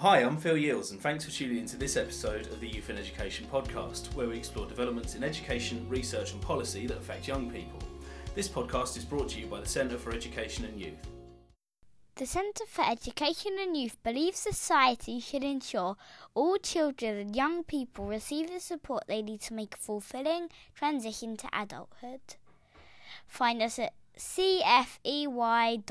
Hi, I'm Phil Yeeles, and thanks for tuning into this episode of the Youth in Education podcast, where we explore developments in education, research, and policy that affect young people. This podcast is brought to you by the Centre for Education and Youth. The Centre for Education and Youth believes society should ensure all children and young people receive the support they need to make a fulfilling transition to adulthood. Find us at cfey.org.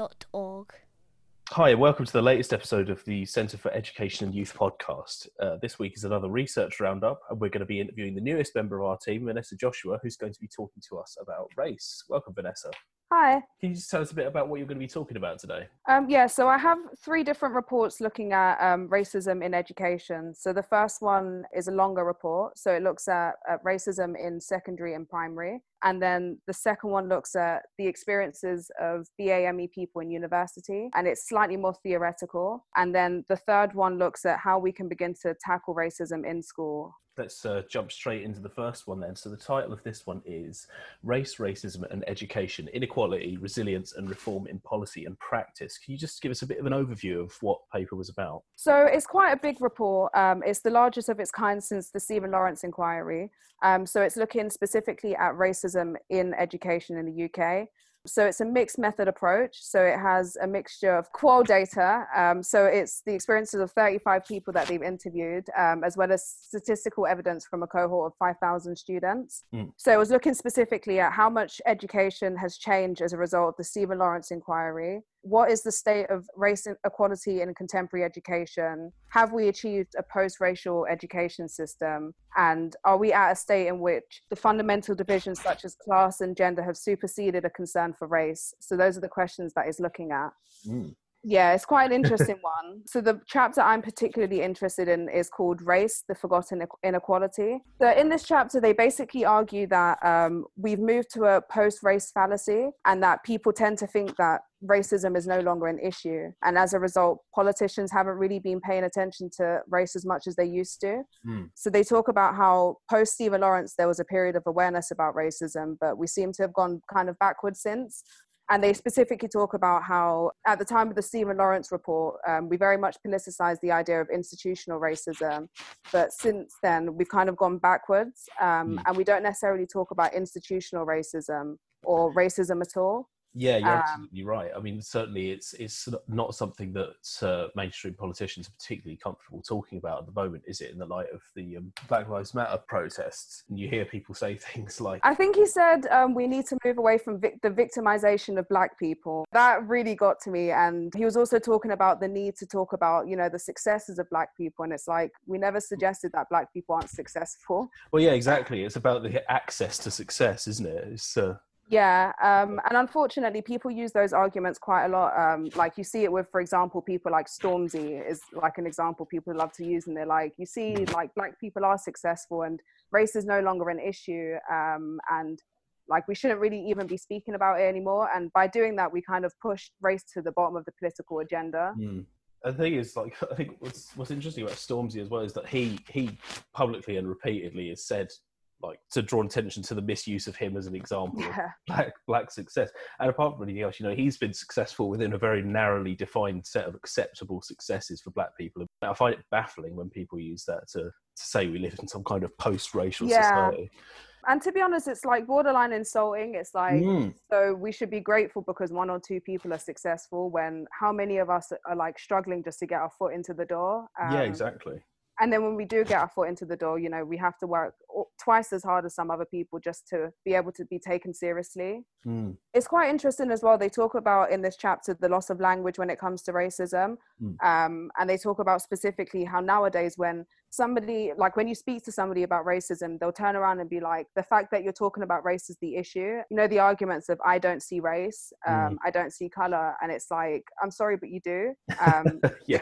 Hi, and welcome to the latest episode of the Centre for Education and Youth podcast. Uh, this week is another research roundup, and we're going to be interviewing the newest member of our team, Vanessa Joshua, who's going to be talking to us about race. Welcome, Vanessa. Hi. Can you just tell us a bit about what you're going to be talking about today? Um, yeah, so I have three different reports looking at um, racism in education. So the first one is a longer report. So it looks at, at racism in secondary and primary. And then the second one looks at the experiences of BAME people in university, and it's slightly more theoretical. And then the third one looks at how we can begin to tackle racism in school let's uh, jump straight into the first one then. So the title of this one is Race, Racism and Education, Inequality, Resilience and Reform in Policy and Practice. Can you just give us a bit of an overview of what paper was about? So it's quite a big report. Um, it's the largest of its kind since the Stephen Lawrence inquiry. Um, so it's looking specifically at racism in education in the UK. So it's a mixed method approach. So it has a mixture of qual data. Um, so it's the experiences of 35 people that they've interviewed, um, as well as statistical evidence from a cohort of 5,000 students. Mm. So it was looking specifically at how much education has changed as a result of the Stephen Lawrence inquiry, what is the state of race equality in contemporary education? Have we achieved a post racial education system? And are we at a state in which the fundamental divisions such as class and gender have superseded a concern for race? So, those are the questions that is looking at. Mm. Yeah, it's quite an interesting one. So the chapter I'm particularly interested in is called Race, the Forgotten Inequality. So in this chapter, they basically argue that um, we've moved to a post-race fallacy and that people tend to think that racism is no longer an issue. And as a result, politicians haven't really been paying attention to race as much as they used to. Mm. So they talk about how post Stephen Lawrence, there was a period of awareness about racism, but we seem to have gone kind of backwards since. And they specifically talk about how, at the time of the Stephen Lawrence report, um, we very much politicized the idea of institutional racism. But since then, we've kind of gone backwards, um, mm. and we don't necessarily talk about institutional racism or racism at all. Yeah, you're um, absolutely right. I mean, certainly it's it's not something that uh, mainstream politicians are particularly comfortable talking about at the moment, is it? In the light of the um, Black Lives Matter protests, and you hear people say things like, "I think he said um, we need to move away from vic- the victimization of Black people." That really got to me, and he was also talking about the need to talk about, you know, the successes of Black people, and it's like we never suggested that Black people aren't successful. Well, yeah, exactly. It's about the access to success, isn't it? It's uh, yeah, um, and unfortunately, people use those arguments quite a lot. Um, like you see it with, for example, people like Stormzy is like an example people love to use, and they're like, you see, mm. like black people are successful, and race is no longer an issue, um, and like we shouldn't really even be speaking about it anymore. And by doing that, we kind of push race to the bottom of the political agenda. Mm. The thing is, like, I think what's what's interesting about Stormzy as well is that he he publicly and repeatedly has said like to draw attention to the misuse of him as an example yeah. of black black success. And apart from anything else, you know, he's been successful within a very narrowly defined set of acceptable successes for black people. I find it baffling when people use that to, to say we live in some kind of post-racial yeah. society. And to be honest, it's like borderline insulting. It's like, mm. so we should be grateful because one or two people are successful when how many of us are like struggling just to get our foot into the door? Um, yeah, exactly and then when we do get our foot into the door you know we have to work twice as hard as some other people just to be able to be taken seriously mm. it's quite interesting as well they talk about in this chapter the loss of language when it comes to racism mm. um, and they talk about specifically how nowadays when somebody like when you speak to somebody about racism they'll turn around and be like the fact that you're talking about race is the issue you know the arguments of i don't see race um, mm. i don't see color and it's like i'm sorry but you do um, yeah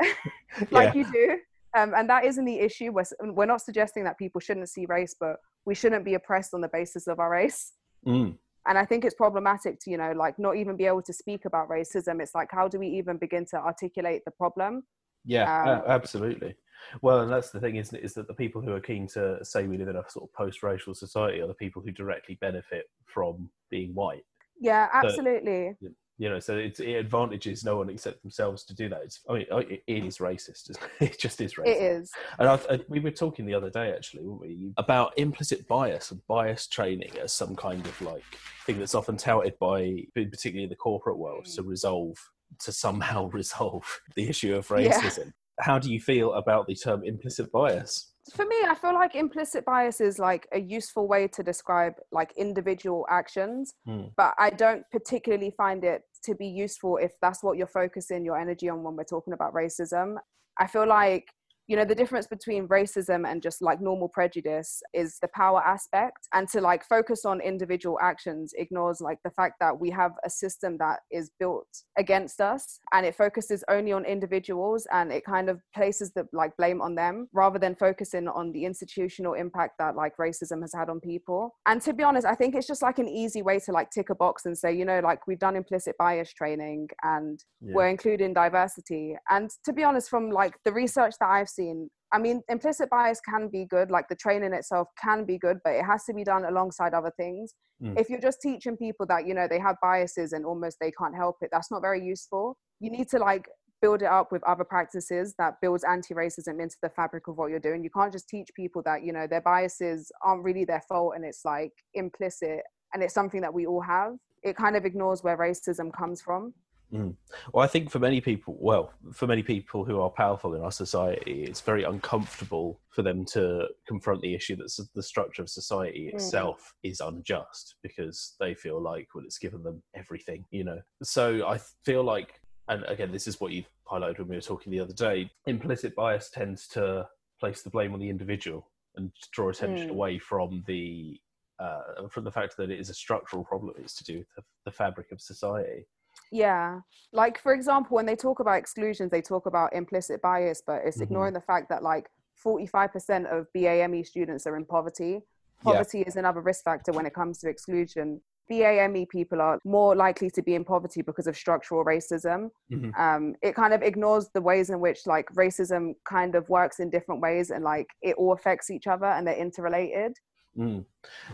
like yeah. you do um, and that isn't the issue. We're, we're not suggesting that people shouldn't see race, but we shouldn't be oppressed on the basis of our race. Mm. And I think it's problematic to, you know, like not even be able to speak about racism. It's like, how do we even begin to articulate the problem? Yeah, um, absolutely. Well, and that's the thing, isn't it? Is that the people who are keen to say we live in a sort of post-racial society are the people who directly benefit from being white. Yeah, absolutely. So, you know so it's, it advantages no one except themselves to do that. It's i mean it, it is racist it? Just is racist. It is. And I, I, we were talking the other day actually weren't we about implicit bias and bias training as some kind of like thing that's often touted by particularly the corporate world to resolve to somehow resolve the issue of racism. Yeah. how do you feel about the term implicit bias for me i feel like implicit bias is like a useful way to describe like individual actions mm. but i don't particularly find it to be useful if that's what you're focusing your energy on when we're talking about racism i feel like you know the difference between racism and just like normal prejudice is the power aspect and to like focus on individual actions ignores like the fact that we have a system that is built against us and it focuses only on individuals and it kind of places the like blame on them rather than focusing on the institutional impact that like racism has had on people and to be honest i think it's just like an easy way to like tick a box and say you know like we've done implicit bias training and yeah. we're including diversity and to be honest from like the research that i've seen seen I mean, implicit bias can be good, like the training itself can be good, but it has to be done alongside other things. Mm. If you're just teaching people that, you know, they have biases and almost they can't help it, that's not very useful. You need to like build it up with other practices that builds anti-racism into the fabric of what you're doing. You can't just teach people that, you know, their biases aren't really their fault and it's like implicit and it's something that we all have. It kind of ignores where racism comes from. Mm. Well, I think for many people, well, for many people who are powerful in our society, it's very uncomfortable for them to confront the issue that the structure of society mm. itself mm. is unjust because they feel like, well, it's given them everything, you know. So I feel like, and again, this is what you highlighted when we were talking the other day, implicit bias tends to place the blame on the individual and draw attention mm. away from the uh, from the fact that it is a structural problem. It's to do with the, the fabric of society. Yeah. Like, for example, when they talk about exclusions, they talk about implicit bias, but it's mm-hmm. ignoring the fact that like 45% of BAME students are in poverty. Poverty yeah. is another risk factor when it comes to exclusion. BAME people are more likely to be in poverty because of structural racism. Mm-hmm. Um, it kind of ignores the ways in which like racism kind of works in different ways and like it all affects each other and they're interrelated. Mm.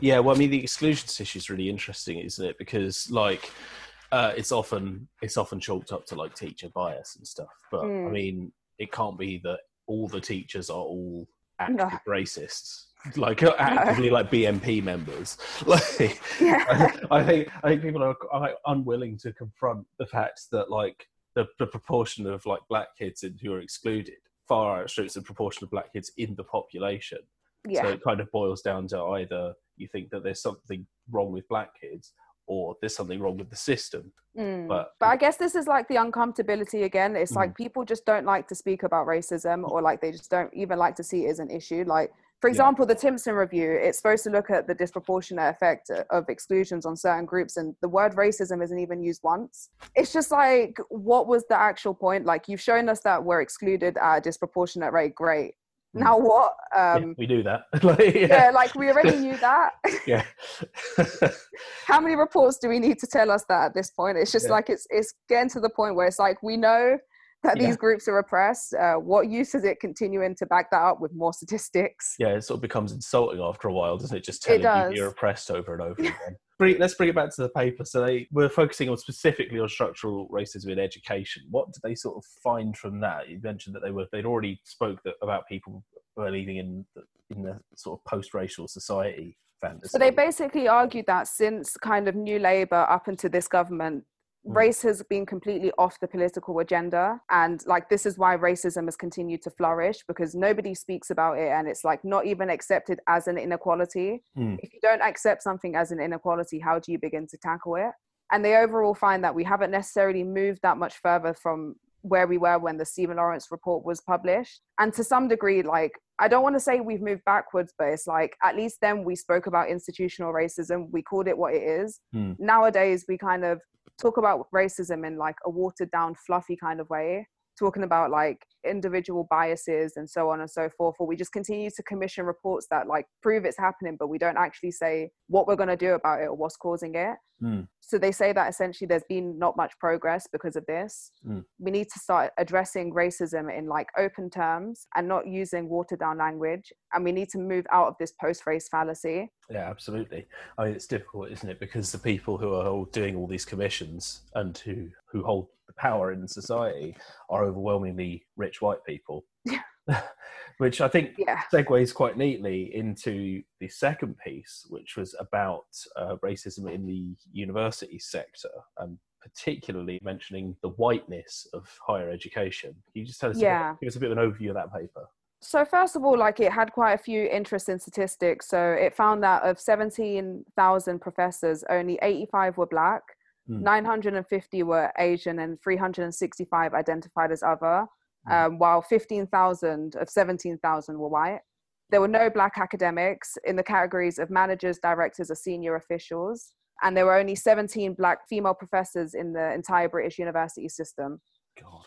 Yeah, well, I mean, the exclusions issue is really interesting, isn't it? Because like uh, it's often it's often chalked up to like teacher bias and stuff. But mm. I mean, it can't be that all the teachers are all active no. racists like actively no. like BNP members. Like, yeah. I, I, think I think people are quite unwilling to confront the fact that like the, the proportion of like black kids who are excluded far outstrips the proportion of black kids in the population. Yeah. So it kind of boils down to either you think that there's something wrong with black kids or there's something wrong with the system. Mm. But but I guess this is like the uncomfortability again. It's mm. like people just don't like to speak about racism or like they just don't even like to see it as an issue. Like for example, yeah. the Timpson review, it's supposed to look at the disproportionate effect of exclusions on certain groups, and the word racism isn't even used once. It's just like, what was the actual point? Like, you've shown us that we're excluded at a disproportionate rate, great. Mm. now what? Um yeah, we do that. Like, yeah. yeah. like we already knew that. Yeah. How many reports do we need to tell us that at this point? It's just yeah. like it's it's getting to the point where it's like we know that these groups are oppressed. Uh, what use is it continuing to back that up with more statistics? Yeah it sort of becomes insulting after a while doesn't it? Just telling it you you're oppressed over and over again let's bring it back to the paper. So they were focusing on specifically on structural racism in education. What did they sort of find from that? You mentioned that they were they'd already spoke that, about people believing in the, in the sort of post-racial society fantasy. So they basically argued that since kind of New Labour up into this government. Race has been completely off the political agenda and like this is why racism has continued to flourish because nobody speaks about it and it's like not even accepted as an inequality mm. if you don't accept something as an inequality how do you begin to tackle it and they overall find that we haven't necessarily moved that much further from where we were when the Stephen Lawrence report was published. And to some degree, like, I don't want to say we've moved backwards, but it's like at least then we spoke about institutional racism. We called it what it is. Hmm. Nowadays, we kind of talk about racism in like a watered down, fluffy kind of way. Talking about like individual biases and so on and so forth or we just continue to commission reports that like prove it's happening but we don't actually say what we're going to do about it or what's causing it Mm. so they say that essentially there's been not much progress because of this Mm. we need to start addressing racism in like open terms and not using watered down language and we need to move out of this post race fallacy Yeah, absolutely. I mean, it's difficult, isn't it? Because the people who are all doing all these commissions and who who hold power in society are overwhelmingly rich white people. Which I think yeah segues quite neatly into the second piece, which was about uh, racism in the university sector, and particularly mentioning the whiteness of higher education. Can you just tell us, a Yeah. bit, give us a bit of an overview of that paper? So first of all, like it had quite a few interesting statistics. So it found that of 17,000 professors, only 85 were black, Hmm. 950 were Asian, and 365 identified as other, Hmm. um, while 15,000 of 17,000 were white. There were no black academics in the categories of managers, directors, or senior officials. And there were only 17 black female professors in the entire British university system. God.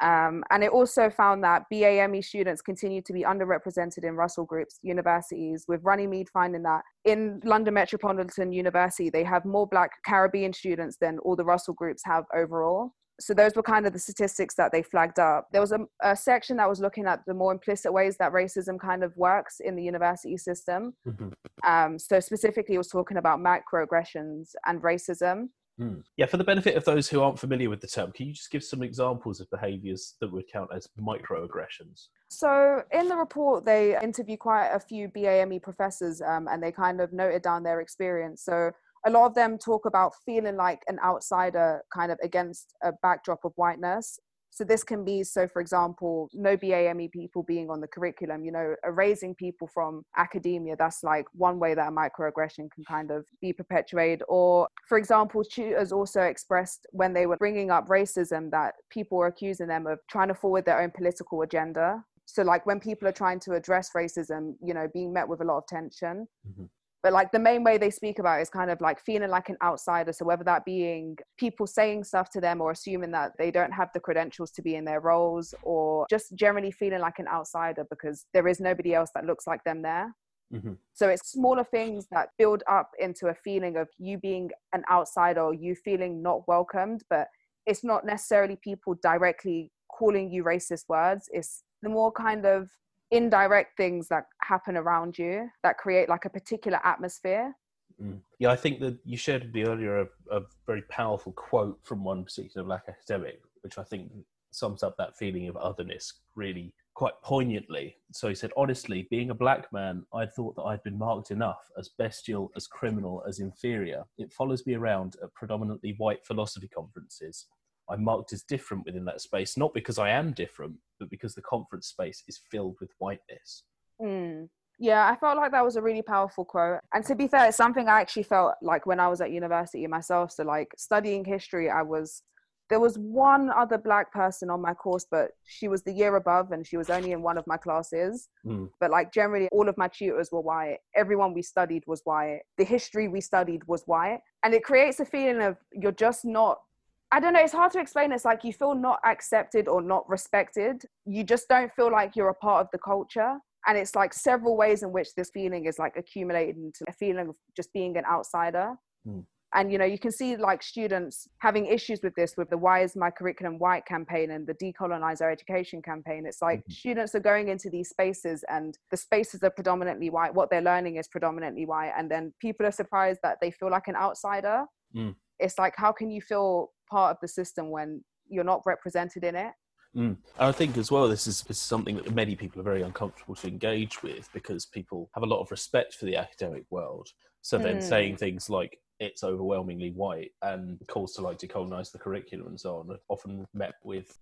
Um, and it also found that BAME students continue to be underrepresented in Russell Group's universities, with Runnymede finding that in London Metropolitan University, they have more Black Caribbean students than all the Russell Groups have overall. So those were kind of the statistics that they flagged up. There was a, a section that was looking at the more implicit ways that racism kind of works in the university system. Mhm. Um, so specifically, it was talking about microaggressions and racism. Mm. Yeah, for the benefit of those who aren't familiar with the term, can you just give some examples of behaviours that would count as microaggressions? So in the report, they interview quite a few BAME professors, um, and they kind of noted down their experience. So a lot of them talk about feeling like an outsider, kind of against a backdrop of whiteness. So this can be, so for example, no BAME people being on the curriculum, you know, erasing people from academia. That's like one way that a microaggression can kind of be perpetuated. Or, for example, tutors also expressed when they were bringing up racism that people were accusing them of trying to forward their own political agenda. So, like when people are trying to address racism, you know, being met with a lot of tension. Mhm. But like the main way they speak about it is kind of like feeling like an outsider. So whether that being people saying stuff to them or assuming that they don't have the credentials to be in their roles or just generally feeling like an outsider because there is nobody else that looks like them there. hmm So it's smaller things that build up into a feeling of you being an outsider or you feeling not welcomed, but it's not necessarily people directly calling you racist words. It's the more kind of indirect things that happen around you that create like a particular atmosphere. Mm. Yeah, I think that you shared with me earlier a, a very powerful quote from one particular black academic, which I think sums up that feeling of otherness really quite poignantly. So he said, Honestly, being a black man, I thought that I'd been marked enough as bestial, as criminal, as inferior. It follows me around at predominantly white philosophy conferences. I'm marked as different within that space, not because I am different, but because the conference space is filled with whiteness. Mm. Yeah, I felt like that was a really powerful quote. And to be fair, it's something I actually felt like when I was at university myself. So, like studying history, I was there was one other black person on my course, but she was the year above and she was only in one of my classes. Mm. But like generally, all of my tutors were white. Everyone we studied was white. The history we studied was white. And it creates a feeling of you're just not I don't know, it's hard to explain. It's like you feel not accepted or not respected. You just don't feel like you're a part of the culture. And it's like several ways in which this feeling is like accumulated into a feeling of just being an outsider. Hmm. And you know, you can see like students having issues with this with the Why is My Curriculum White campaign and the Decolonize Our Education campaign. It's like Mhm. students are going into these spaces and the spaces are predominantly white. What they're learning is predominantly white. And then people are surprised that they feel like an outsider. Mm. It's like, how can you feel part of the system when you're not represented in it? Mm. I think as well, this is, this is something that many people are very uncomfortable to engage with because people have a lot of respect for the academic world. So then Mm. saying things like it's overwhelmingly white and calls to like decolonize the curriculum and so on are often met with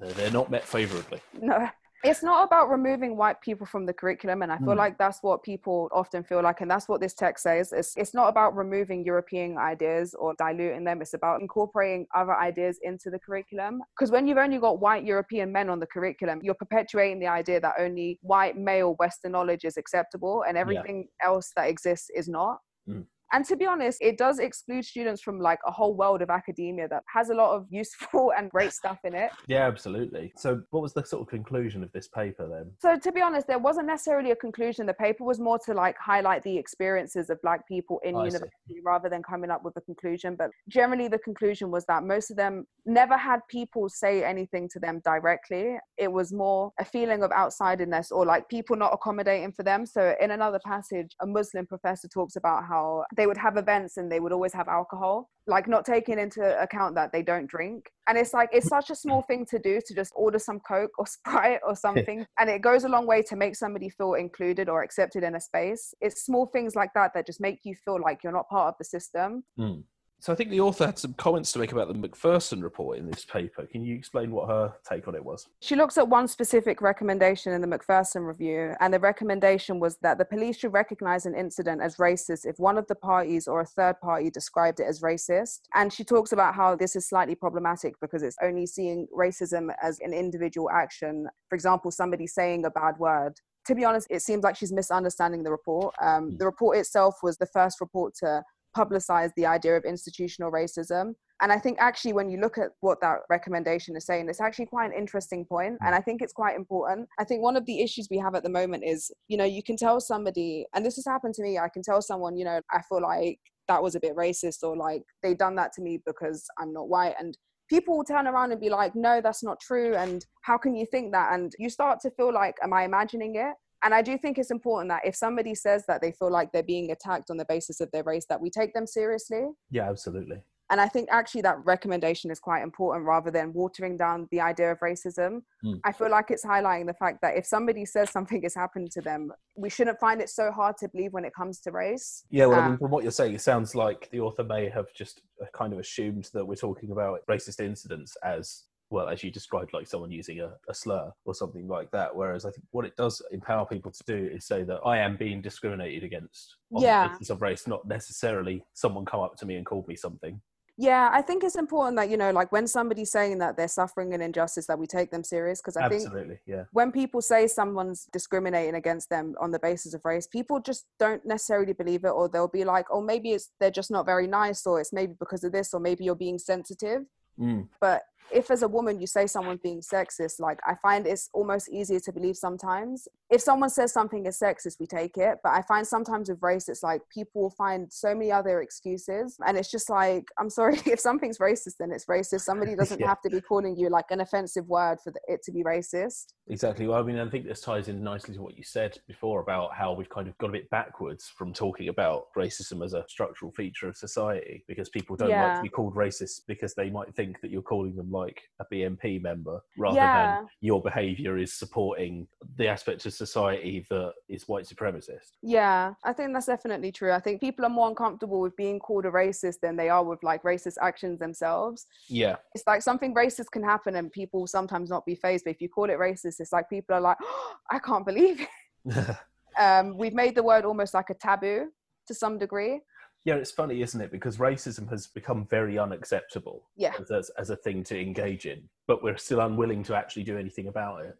they're, they're not met favorably. No, it's not about removing white people from the curriculum. And I feel Mm. like that's what people often feel like. And that's what this text says. It's, it's not about removing European ideas or diluting them. It's about incorporating other ideas into the curriculum. Because when you've only got white European men on the curriculum, you're perpetuating the idea that only white male Western knowledge is acceptable and everything else that exists is not. Mm. And to be honest, it does exclude students from like a whole world of academia that has a lot of useful and great stuff in it. Yeah, absolutely. So, what was the sort of conclusion of this paper then? So, to be honest, there wasn't necessarily a conclusion. The paper was more to like highlight the experiences of Black people in oh, I university see. rather than coming up with a conclusion. But generally, the conclusion was that most of them never had people say anything to them directly. It was more a feeling of outsiderness or like people not accommodating for them. So, in another passage, a Muslim professor talks about how they would have events and they would always have alcohol, like not taking into account that they don't drink. And it's like, it's such a small thing to do to just order some Coke or Sprite or something. and it goes a long way to make somebody feel included or accepted in a space. It's small things like that that just make you feel like you're not part of the system. Hmm. So, I think the author had some comments to make about the Macpherson report in this paper. Can you explain what her take on it was? She looks at one specific recommendation in the Macpherson review, and the recommendation was that the police should recognize an incident as racist if one of the parties or a third party described it as racist. And she talks about how this is slightly problematic because it's only seeing racism as an individual action. For example, somebody saying a bad word. To be honest, it seems like she's misunderstanding the report. Um, the report itself was the first report to publicize the idea of institutional racism. And I think actually, when you look at what that recommendation is saying, it's actually quite an interesting point, And I think it's quite important. I think one of the issues we have at the moment is, you know, you can tell somebody, and this has happened to me, I can tell someone, you know, I feel like that was a bit racist or like they done that to me because I'm not white. And people will turn around and be like, no, that's not true. And how can you think that? And you start to feel like, am I imagining it? And I do think it's important that if somebody says that they feel like they're being attacked on the basis of their race, that we take them seriously. Yeah, absolutely. And I think actually that recommendation is quite important rather than watering down the idea of racism. Mm. I feel like it's highlighting the fact that if somebody says something has happened to them, we shouldn't find it so hard to believe when it comes to race. Yeah, well, I Um, mean, from what you're saying, it sounds like the author may have just uh, kind of assumed that we're talking about racist incidents as well as you described, like someone using a, a slur or something like that. Whereas I think what it does empower people to do is say that I am being discriminated against on Yeah. the basis of race, not necessarily someone come up to me and called me something. Yeah, I think it's important that, you know, like when somebody's saying that they're suffering an injustice, that we take them serious. Because I think yeah. when people say someone's discriminating against them on the basis of race, people just don't necessarily believe it, or they'll be like, "Oh, maybe it's they're just not very nice, or it's maybe because of this, or maybe you're being sensitive." Mm. But if, as a woman, you say someone's being sexist, like I find it's almost easier to believe sometimes. If someone says something is sexist, we take it. But I find sometimes with race, it's like people will find so many other excuses, and it's just like, I'm sorry, if something's racist, then it's racist. Somebody doesn't Yeah. have to be calling you like an offensive word for the, it to be racist. Exactly. Well, I mean, I think this ties in nicely to what you said before about how we've kind of got a bit backwards from talking about racism as a structural feature of society because people don't like to be called racist because they might think that you're calling them like a BNP member rather Yeah. than your behavior is supporting the aspect of society that is white supremacist. Yeah, I think that's definitely true. I think people are more uncomfortable with being called a racist than they are with like racist actions themselves. Yeah. It's like something racist can happen and people sometimes not be phased, but if you call it racist, it's like people are like, oh, I can't believe it. Um, we've made the word almost like a taboo to some degree. Yeah, it's funny, isn't it? Because racism has become very unacceptable Yeah. as, as, a thing to engage in, but we're still unwilling to actually do anything about it.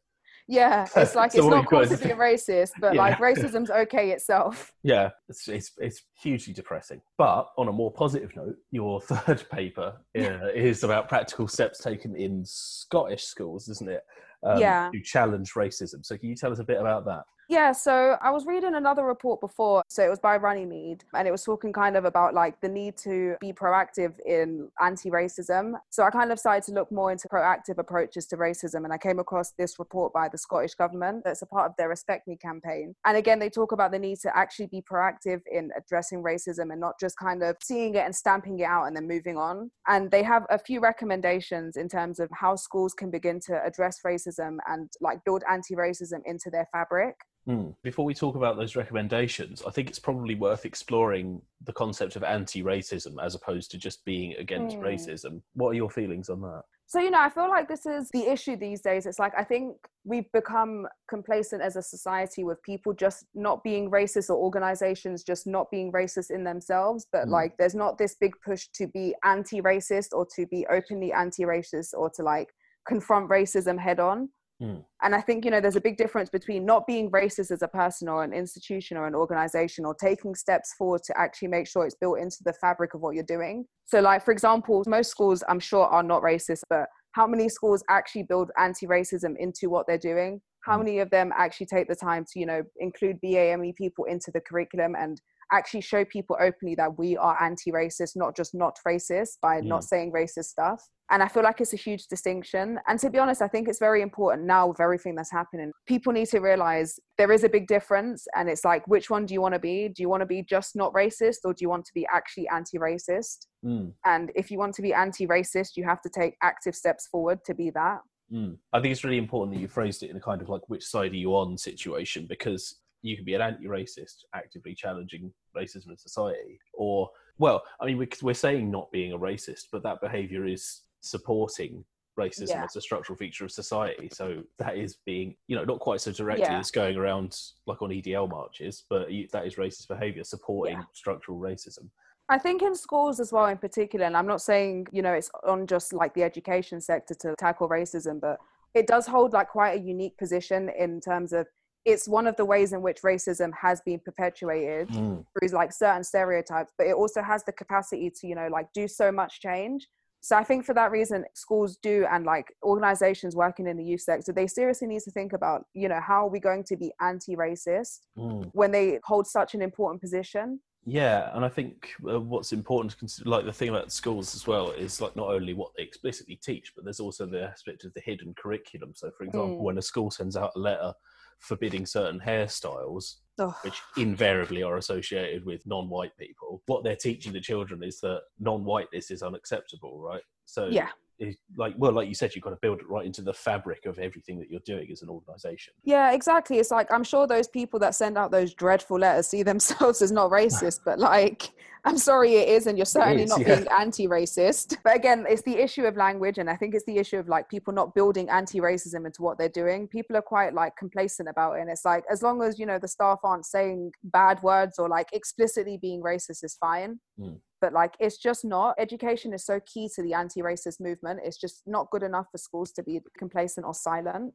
Yeah, it's like it's not cool to be a racist, but Yeah. like racism's okay itself. Yeah, it's, it's, it's hugely depressing. But on a more positive note, your third paper uh, is about practical steps taken in Scottish schools, isn't it? Um, Yeah. To challenge racism. So can you tell us a bit about that? Yeah, so I was reading another report before. So it was by Runnymede, and it was talking kind of about like the need to be proactive in anti racism. So I kind of started to look more into proactive approaches to racism, and I came across this report by the Scottish Government that's a part of their Respect Me campaign. And again, they talk about the need to actually be proactive in addressing racism and not just kind of seeing it and stamping it out and then moving on. And they have a few recommendations in terms of how schools can begin to address racism and like build anti racism into their fabric. Hmm. Before we talk about those recommendations, I think it's probably worth exploring the concept of anti-racism as opposed to just being against Mm. racism. What are your feelings on that? So, you know, I feel like this is the issue these days. It's like I think we've become complacent as a society with people just not being racist or organizations just not being racist in themselves. But Mm. like there's not this big push to be anti racist or to be openly anti racist or to like confront racism head on. Mm. And I think, you know, there's a big difference between not being racist as a person or an institution or an organization or taking steps forward to actually make sure it's built into the fabric of what you're doing. So, like, for example, most schools, I'm sure, are not racist, but how many schools actually build anti racism into what they're doing? How Mm. many of them actually take the time to, you know, include BAME people into the curriculum and actually show people openly that we are anti-racist not just not racist by not saying racist stuff and i feel like it's a huge distinction. And to be honest i think it's very important now with everything that's happening. People need to realize there is a big difference and it's like which one do you want to be? Do you want to be just not racist or do you want to be actually anti-racist? Mm. and if you want to be anti-racist you have to take active steps forward to be that. Mm. I think it's really important that you phrased it in a kind of like which side are you on situation because you can be an anti-racist actively challenging racism in society or well i mean we- we're saying not being a racist but that behavior is supporting racism Yeah. as a structural feature of society so that is being you know not quite so directly Yeah. as going around like on edl marches but that is racist behavior supporting Yeah. structural racism I think in schools as well, in particular, and I'm not saying, you know, it's on just like the education sector to tackle racism, but it does hold like quite a unique position in terms of it's one of the ways in which racism has been perpetuated hmm. through like certain stereotypes, but it also has the capacity to, you know, like do so much change. So I think for that reason, schools do and like organizations working in the youth sector, they seriously need to think about, you know, how are we going to be anti-racist Mm. when they hold such an important position? Yeah, and I think uh, what's important to consider, like the thing about schools as well, is like not only what they explicitly teach, but there's also the aspect of the hidden curriculum. So, for example, Mm. when a school sends out a letter forbidding certain hairstyles, Which invariably are associated with non-white people, what they're teaching the children is that non-whiteness is unacceptable, right? So, Yeah. it's like well, like you said, you've got to build it right into the fabric of everything that you're doing as an organisation. Yeah, exactly. It's like I'm sure those people that send out those dreadful letters see themselves as not racist, but like I'm sorry it is, and you're certainly is, not yeah. being anti-racist. But again, it's the issue of language, and I think it's the issue of like people not building anti-racism into what they're doing. People are quite like complacent about it, and it's like as long as you know the staff aren't saying bad words or like explicitly being racist is fine. Mm. But like it's just not. Education is so key to the anti-racist movement. It's just not good enough for schools to be complacent or silent.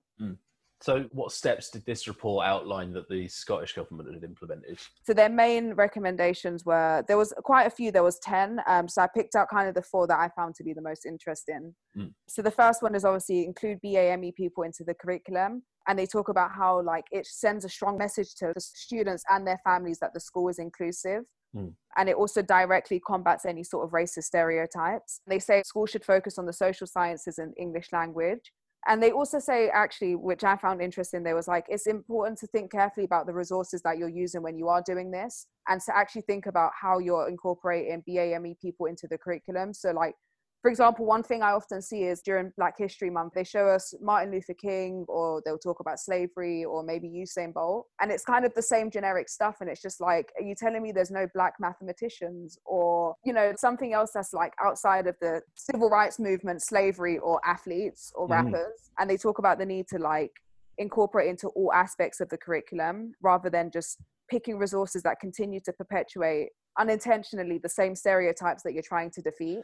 So, what steps did this report outline that the Scottish government had implemented? so their main recommendations were there was quite a few there was 10 um, so i picked out kind of the four that i found to be the most interesting Mm. so the first one is obviously include bame people into the curriculum and they talk about how like it sends a strong message to the students and their families that the school is inclusive Mm. and it also directly combats any sort of racist stereotypes they say schools should focus on the social sciences and english language and they also say actually which i found interesting there was like it's important to think carefully about the resources that you're using when you are doing this and to actually think about how you're incorporating bame people into the curriculum. So like for example one thing i often see is during black history month they show us martin luther king or they'll talk about slavery or maybe usain bolt and it's kind of the same generic stuff and it's just like are you telling me there's no black mathematicians or you know something else that's like outside of the civil rights movement slavery or athletes or Mm. rappers and they talk about the need to like incorporate into all aspects of the curriculum rather than just picking resources that continue to perpetuate unintentionally the same stereotypes that you're trying to defeat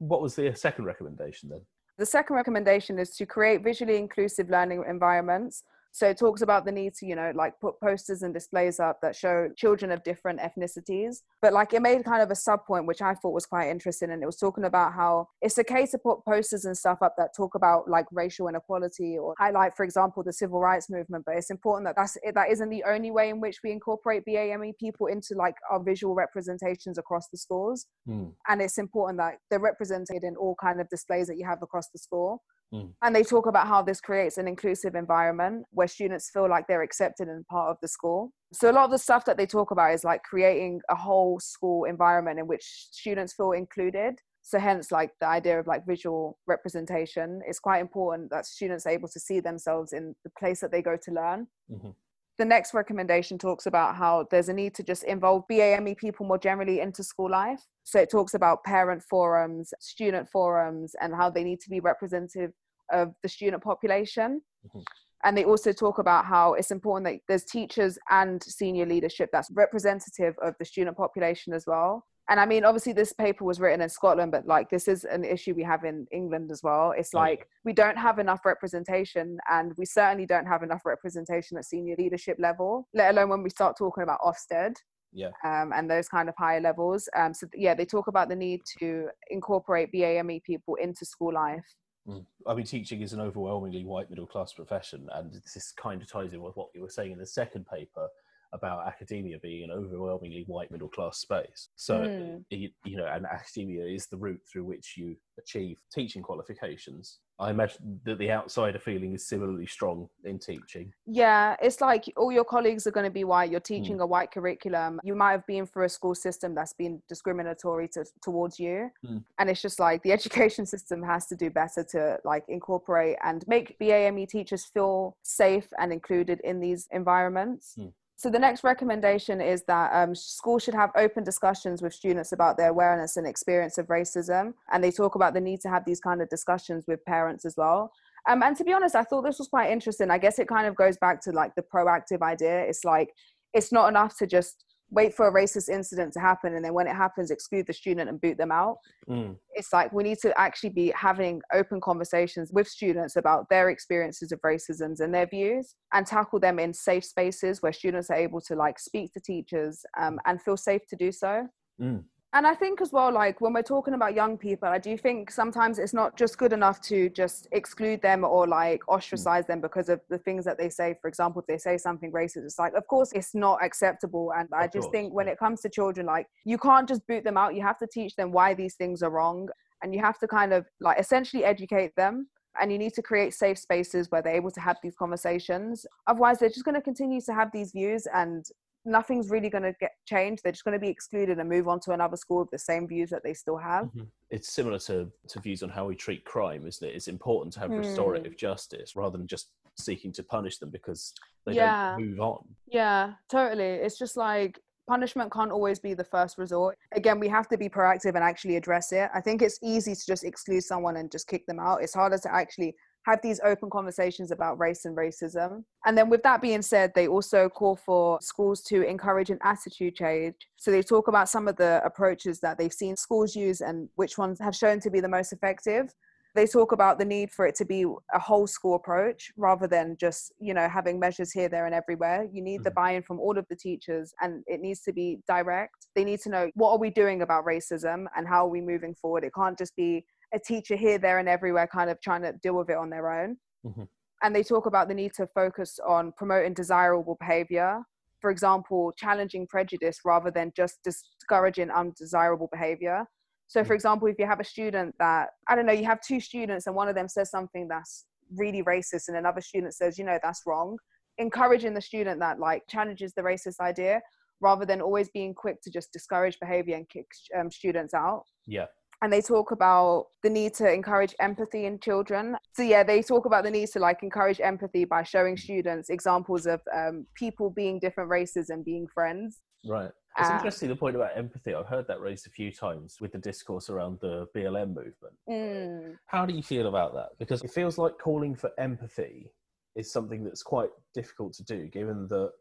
What was the second recommendation then? the second recommendation is to create visually inclusive learning environments. So it talks about the need to, you know, like put posters and displays up that show children of different ethnicities. But like it made kind of a sub point, which I thought was quite interesting. And it was talking about how it's okay to put posters and stuff up that talk about like racial inequality or highlight, for example, the civil rights movement. But it's important that that's, that isn't the only way in which we incorporate BAME people into like our visual representations across the schools Mm. and it's important that they're represented in all kind of displays that you have across the school Mm. and they talk about how this creates an inclusive environment where students feel like they're accepted and part of the school so a lot of the stuff that they talk about is like creating a whole school environment in which students feel included so hence like the idea of like visual representation is quite important that students are able to see themselves in the place that they go to learn Mhm. The next recommendation talks about how there's a need to just involve BAME people more generally into school life. So it talks about parent forums, student forums, and how they need to be representative of the student population. Mhm. And they also talk about how it's important that there's teachers and senior leadership that's representative of the student population as well. And I mean, obviously, this paper was written in Scotland, but like this is an issue we have in England as well. It's like we don't have enough representation, and we certainly don't have enough representation at senior leadership level, let alone when we start talking about Ofsted. Yeah. Um, and those kind of higher levels. Um, so yeah, they talk about the need to incorporate BAME people into school life. Mm. I mean, teaching is an overwhelmingly white middle class profession, and this kind of ties in with what you were saying in the second paper about academia being an overwhelmingly white middle class space. So, Mm. you, you know, and academia is the route through which you achieve teaching qualifications. I imagine that the outsider feeling is similarly strong in teaching. Yeah, it's like all your colleagues are going to be white. Hmm. You're teaching a white curriculum. You might have been through a school system that's been discriminatory to, towards you, Mm. and it's just like the education system has to do better to like incorporate and make BAME teachers feel safe and included in these environments. Mm. So the next recommendation is that um, schools should have open discussions with students about their awareness and experience of racism, and they talk about the need to have these kind of discussions with parents as well. Um, and to be honest, I thought this was quite interesting. I guess it kind of goes back to like the proactive idea. It's like it's not enough to just wait for a racist incident to happen and then when it happens, exclude the student and boot them out. Mm. It's like we need to actually be having open conversations with students about their experiences of racisms and their views and tackle them in safe spaces where students are able to like speak to teachers um, and feel safe to do so Mm. And I think as well, like when we're talking about young people, I do think sometimes it's not just good enough to just exclude them or like ostracize them because of the things that they say. For example, if they say something racist, it's like, of course, it's not acceptable. And I Of just course, think when it comes to children, like you can't just boot them out. You have to teach them why these things are wrong. And you have to kind of like essentially educate them. And you need to create safe spaces where they're able to have these conversations. Otherwise, they're just going to continue to have these views and nothing's really going to get changed. They're just going to be excluded and move on to another school with the same views that they still have. Mhm. It's similar to, to views on how we treat crime, isn't it? It's important to have Hmm. restorative justice rather than just seeking to punish them because they Yeah. don't move on. Yeah, totally. It's just like punishment can't always be the first resort. Again, we have to be proactive and actually address it. I think it's easy to just exclude someone and just kick them out. It's harder to actually have these open conversations about race and racism. And then, with that being said, they also call for schools to encourage an attitude change. So, they talk about some of the approaches that they've seen schools use and which ones have shown to be the most effective. They talk about the need for it to be a whole school approach rather than just, you know, having measures here, there, and everywhere. You need the Mhm. buy in from all of the teachers and it needs to be direct. They need to know what are we doing about racism and how are we moving forward. It can't just be a teacher here, there, and everywhere kind of trying to deal with it on their own. Mhm. And they talk about the need to focus on promoting desirable behavior. For example, challenging prejudice rather than just discouraging undesirable behavior. So, for Mm. example, if you have a student that, I don't know, you have two students and one of them says something that's really racist and another student says, you know, that's wrong, encouraging the student that like challenges the racist idea rather than always being quick to just discourage behavior and kick um, students out Yeah. and they talk about the need to encourage empathy in children so yeah they talk about the need to like encourage empathy by showing students examples of um, people being different races and being friends Right. It's Uh, interesting the point about empathy. I've heard that raised a few times with the discourse around the BLM movement. mm, How do you feel about that? Because it feels like calling for empathy is something that's quite difficult to do, given that,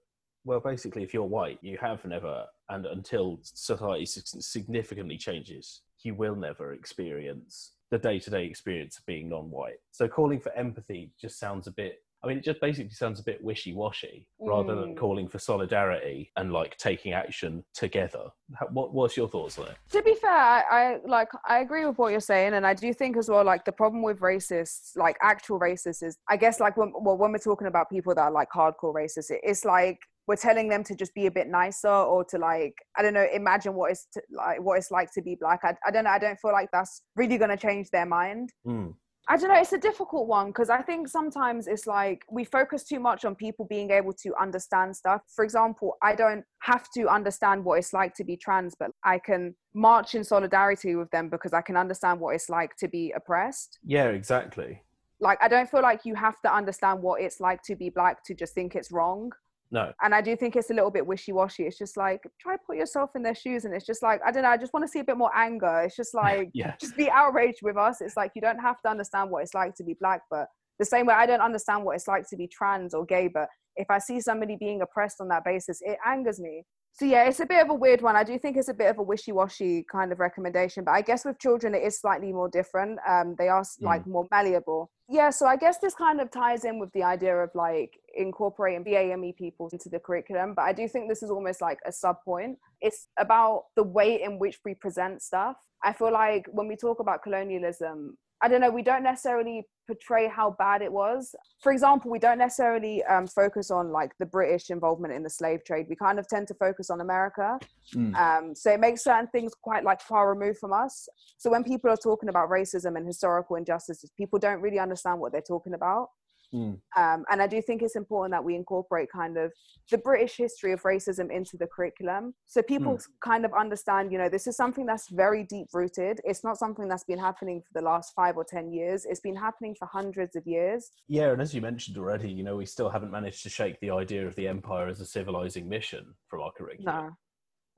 well, basically, if you're white, you have never, and until society significantly changes, you will never experience the day to day experience of being non white. So calling for empathy just sounds a bit. I mean, it just basically sounds a bit wishy washy rather than Mm. calling for solidarity and like taking action together. How, what, what's your thoughts on it? to be fair I, I like i agree with what you're saying and i do think as well like the problem with racists like actual racists is i guess like when well when we're talking about people that are like hardcore racists it- it's like we're telling them to just be a bit nicer or to like i don't know imagine what it's to, like what it's like to be black I, I don't know i don't feel like that's really going to change their mind Mm. I don't know, it's a difficult one because I think sometimes it's like we focus too much on people being able to understand stuff. For example, I don't have to understand what it's like to be trans, but I can march in solidarity with them because I can understand what it's like to be oppressed. Yeah, exactly. Like, I don't feel like you have to understand what it's like to be black to just think it's wrong. No. And I do think it's a little bit wishy washy. It's just like, try put yourself in their shoes. And it's just like, I don't know, I just want to see a bit more anger. It's just like, Yeah. just be outraged with us. It's like you don't have to understand what it's like to be black, but the same way I don't understand what it's like to be trans or gay, but if I see somebody being oppressed on that basis, it angers me. So yeah, it's a bit of a weird one. I do think it's a bit of a wishy-washy kind of recommendation, but I guess with children it is slightly more different. Um, they are like more malleable. Yeah, so I guess this kind of ties in with the idea of like incorporating BAME people into the curriculum, but I do think this is almost like a sub point. It's about the way in which we present stuff. I feel like when we talk about colonialism, I don't know, we don't necessarily portray how bad it was. For example, we don't necessarily um, focus on like the British involvement in the slave trade. We kind of tend to focus on America. Mm. Um, so it makes certain things quite like far removed from us. So when people are talking about racism and historical injustices, people don't really understand what they're talking about. Mm. Um, and I do think it's important that we incorporate kind of the British history of racism into the curriculum so people mm. kind of understand, you know, this is something that's very deep rooted. It's not something that's been happening for the last five or 10 years, it's been happening for hundreds of years. Yeah, and as you mentioned already, you know, we still haven't managed to shake the idea of the empire as a civilizing mission from our curriculum. No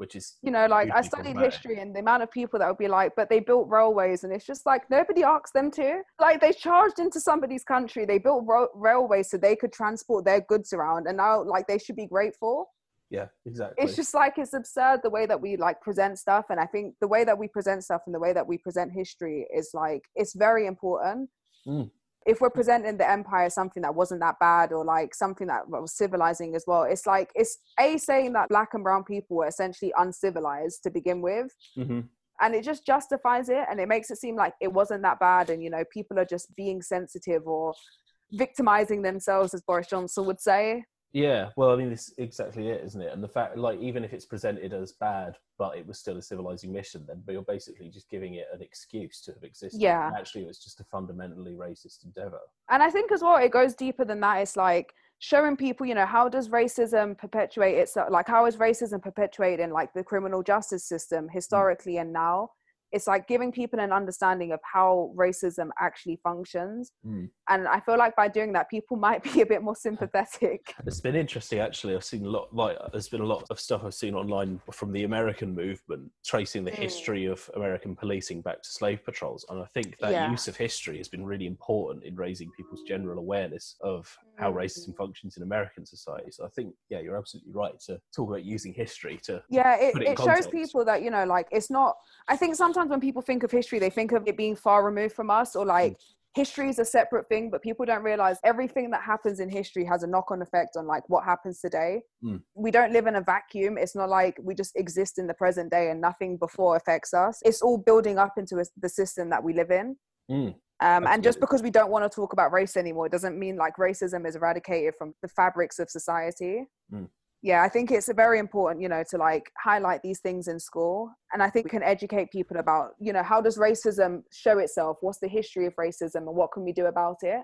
which is you know like i studied history and the amount of people that would be like but they built railways and it's just like nobody asked them to. Like they charged into somebody's country they built ro- railways so they could transport their goods around and now like they should be grateful. Yeah exactly. It's just like it's absurd the way that we like present stuff and i think the way that we present stuff and the way that we present history is like it's very important. Mm if we're presenting the empire as something that wasn't that bad or like something that was civilizing as well it's like it's a saying that black and brown people were essentially uncivilized to begin with mm-hmm. and it just justifies it and it makes it seem like it wasn't that bad and you know people are just being sensitive or victimizing themselves as boris johnson would say yeah, well, I mean, this exactly it, isn't it? And the fact, like, even if it's presented as bad, but it was still a civilizing mission, then but you're basically just giving it an excuse to have existed. Yeah. And actually, it was just a fundamentally racist endeavor. And I think as well, it goes deeper than that. It's like showing people, you know, how does racism perpetuate itself? Like, how is racism perpetuated in like the criminal justice system historically mm. and now? it's like giving people an understanding of how racism actually functions mm. And i feel like by doing that people might be a bit more sympathetic it's been interesting actually i've seen a lot like there's been a lot of stuff i've seen online from the american movement tracing the mm. history of american policing back to slave patrols and i think that yeah. use of history has been really important in raising people's general awareness of how mm. racism functions in american society so i think yeah you're absolutely right to talk about using history to yeah it, it, it shows people that you know like it's not i think sometimes sometimes when people think of history, they think of it being far removed from us or like mm. History is a separate thing, but people don't realize everything that happens in history has a knock on effect on like what happens today. Mm. We don't live in a vacuum. It's not like we just exist in the present day and nothing before affects us. It's all building up into a, the system that we live in. Mm. Um, and just because we don't want to talk about race anymore, doesn't mean like racism is eradicated from the fabrics of society. Mm yeah i think it's very important you know to like highlight these things in school and i think we can educate people about you know how does racism show itself? What's the history of racism and what can we do about it?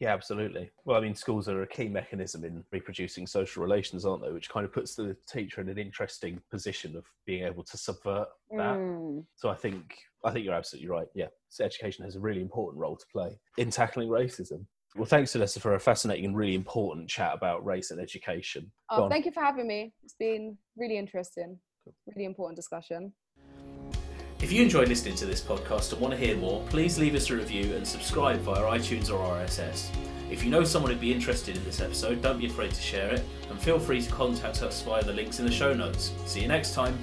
Yeah absolutely. Well i mean schools are a key mechanism in reproducing social relations aren't they? Which kind of puts the teacher in an interesting position of being able to subvert that. Mm. so i think i think you're absolutely right. Yeah so education has a really important role to play in tackling racism well, thanks, Celeste, for a fascinating and really important chat about race and education. Oh, thank you for having me. It's been really interesting, really important discussion. If you enjoyed listening to this podcast and want to hear more, please leave us a review and subscribe via iTunes or RSS. If you know someone who'd be interested in this episode, don't be afraid to share it, and feel free to contact us via the links in the show notes. See you next time.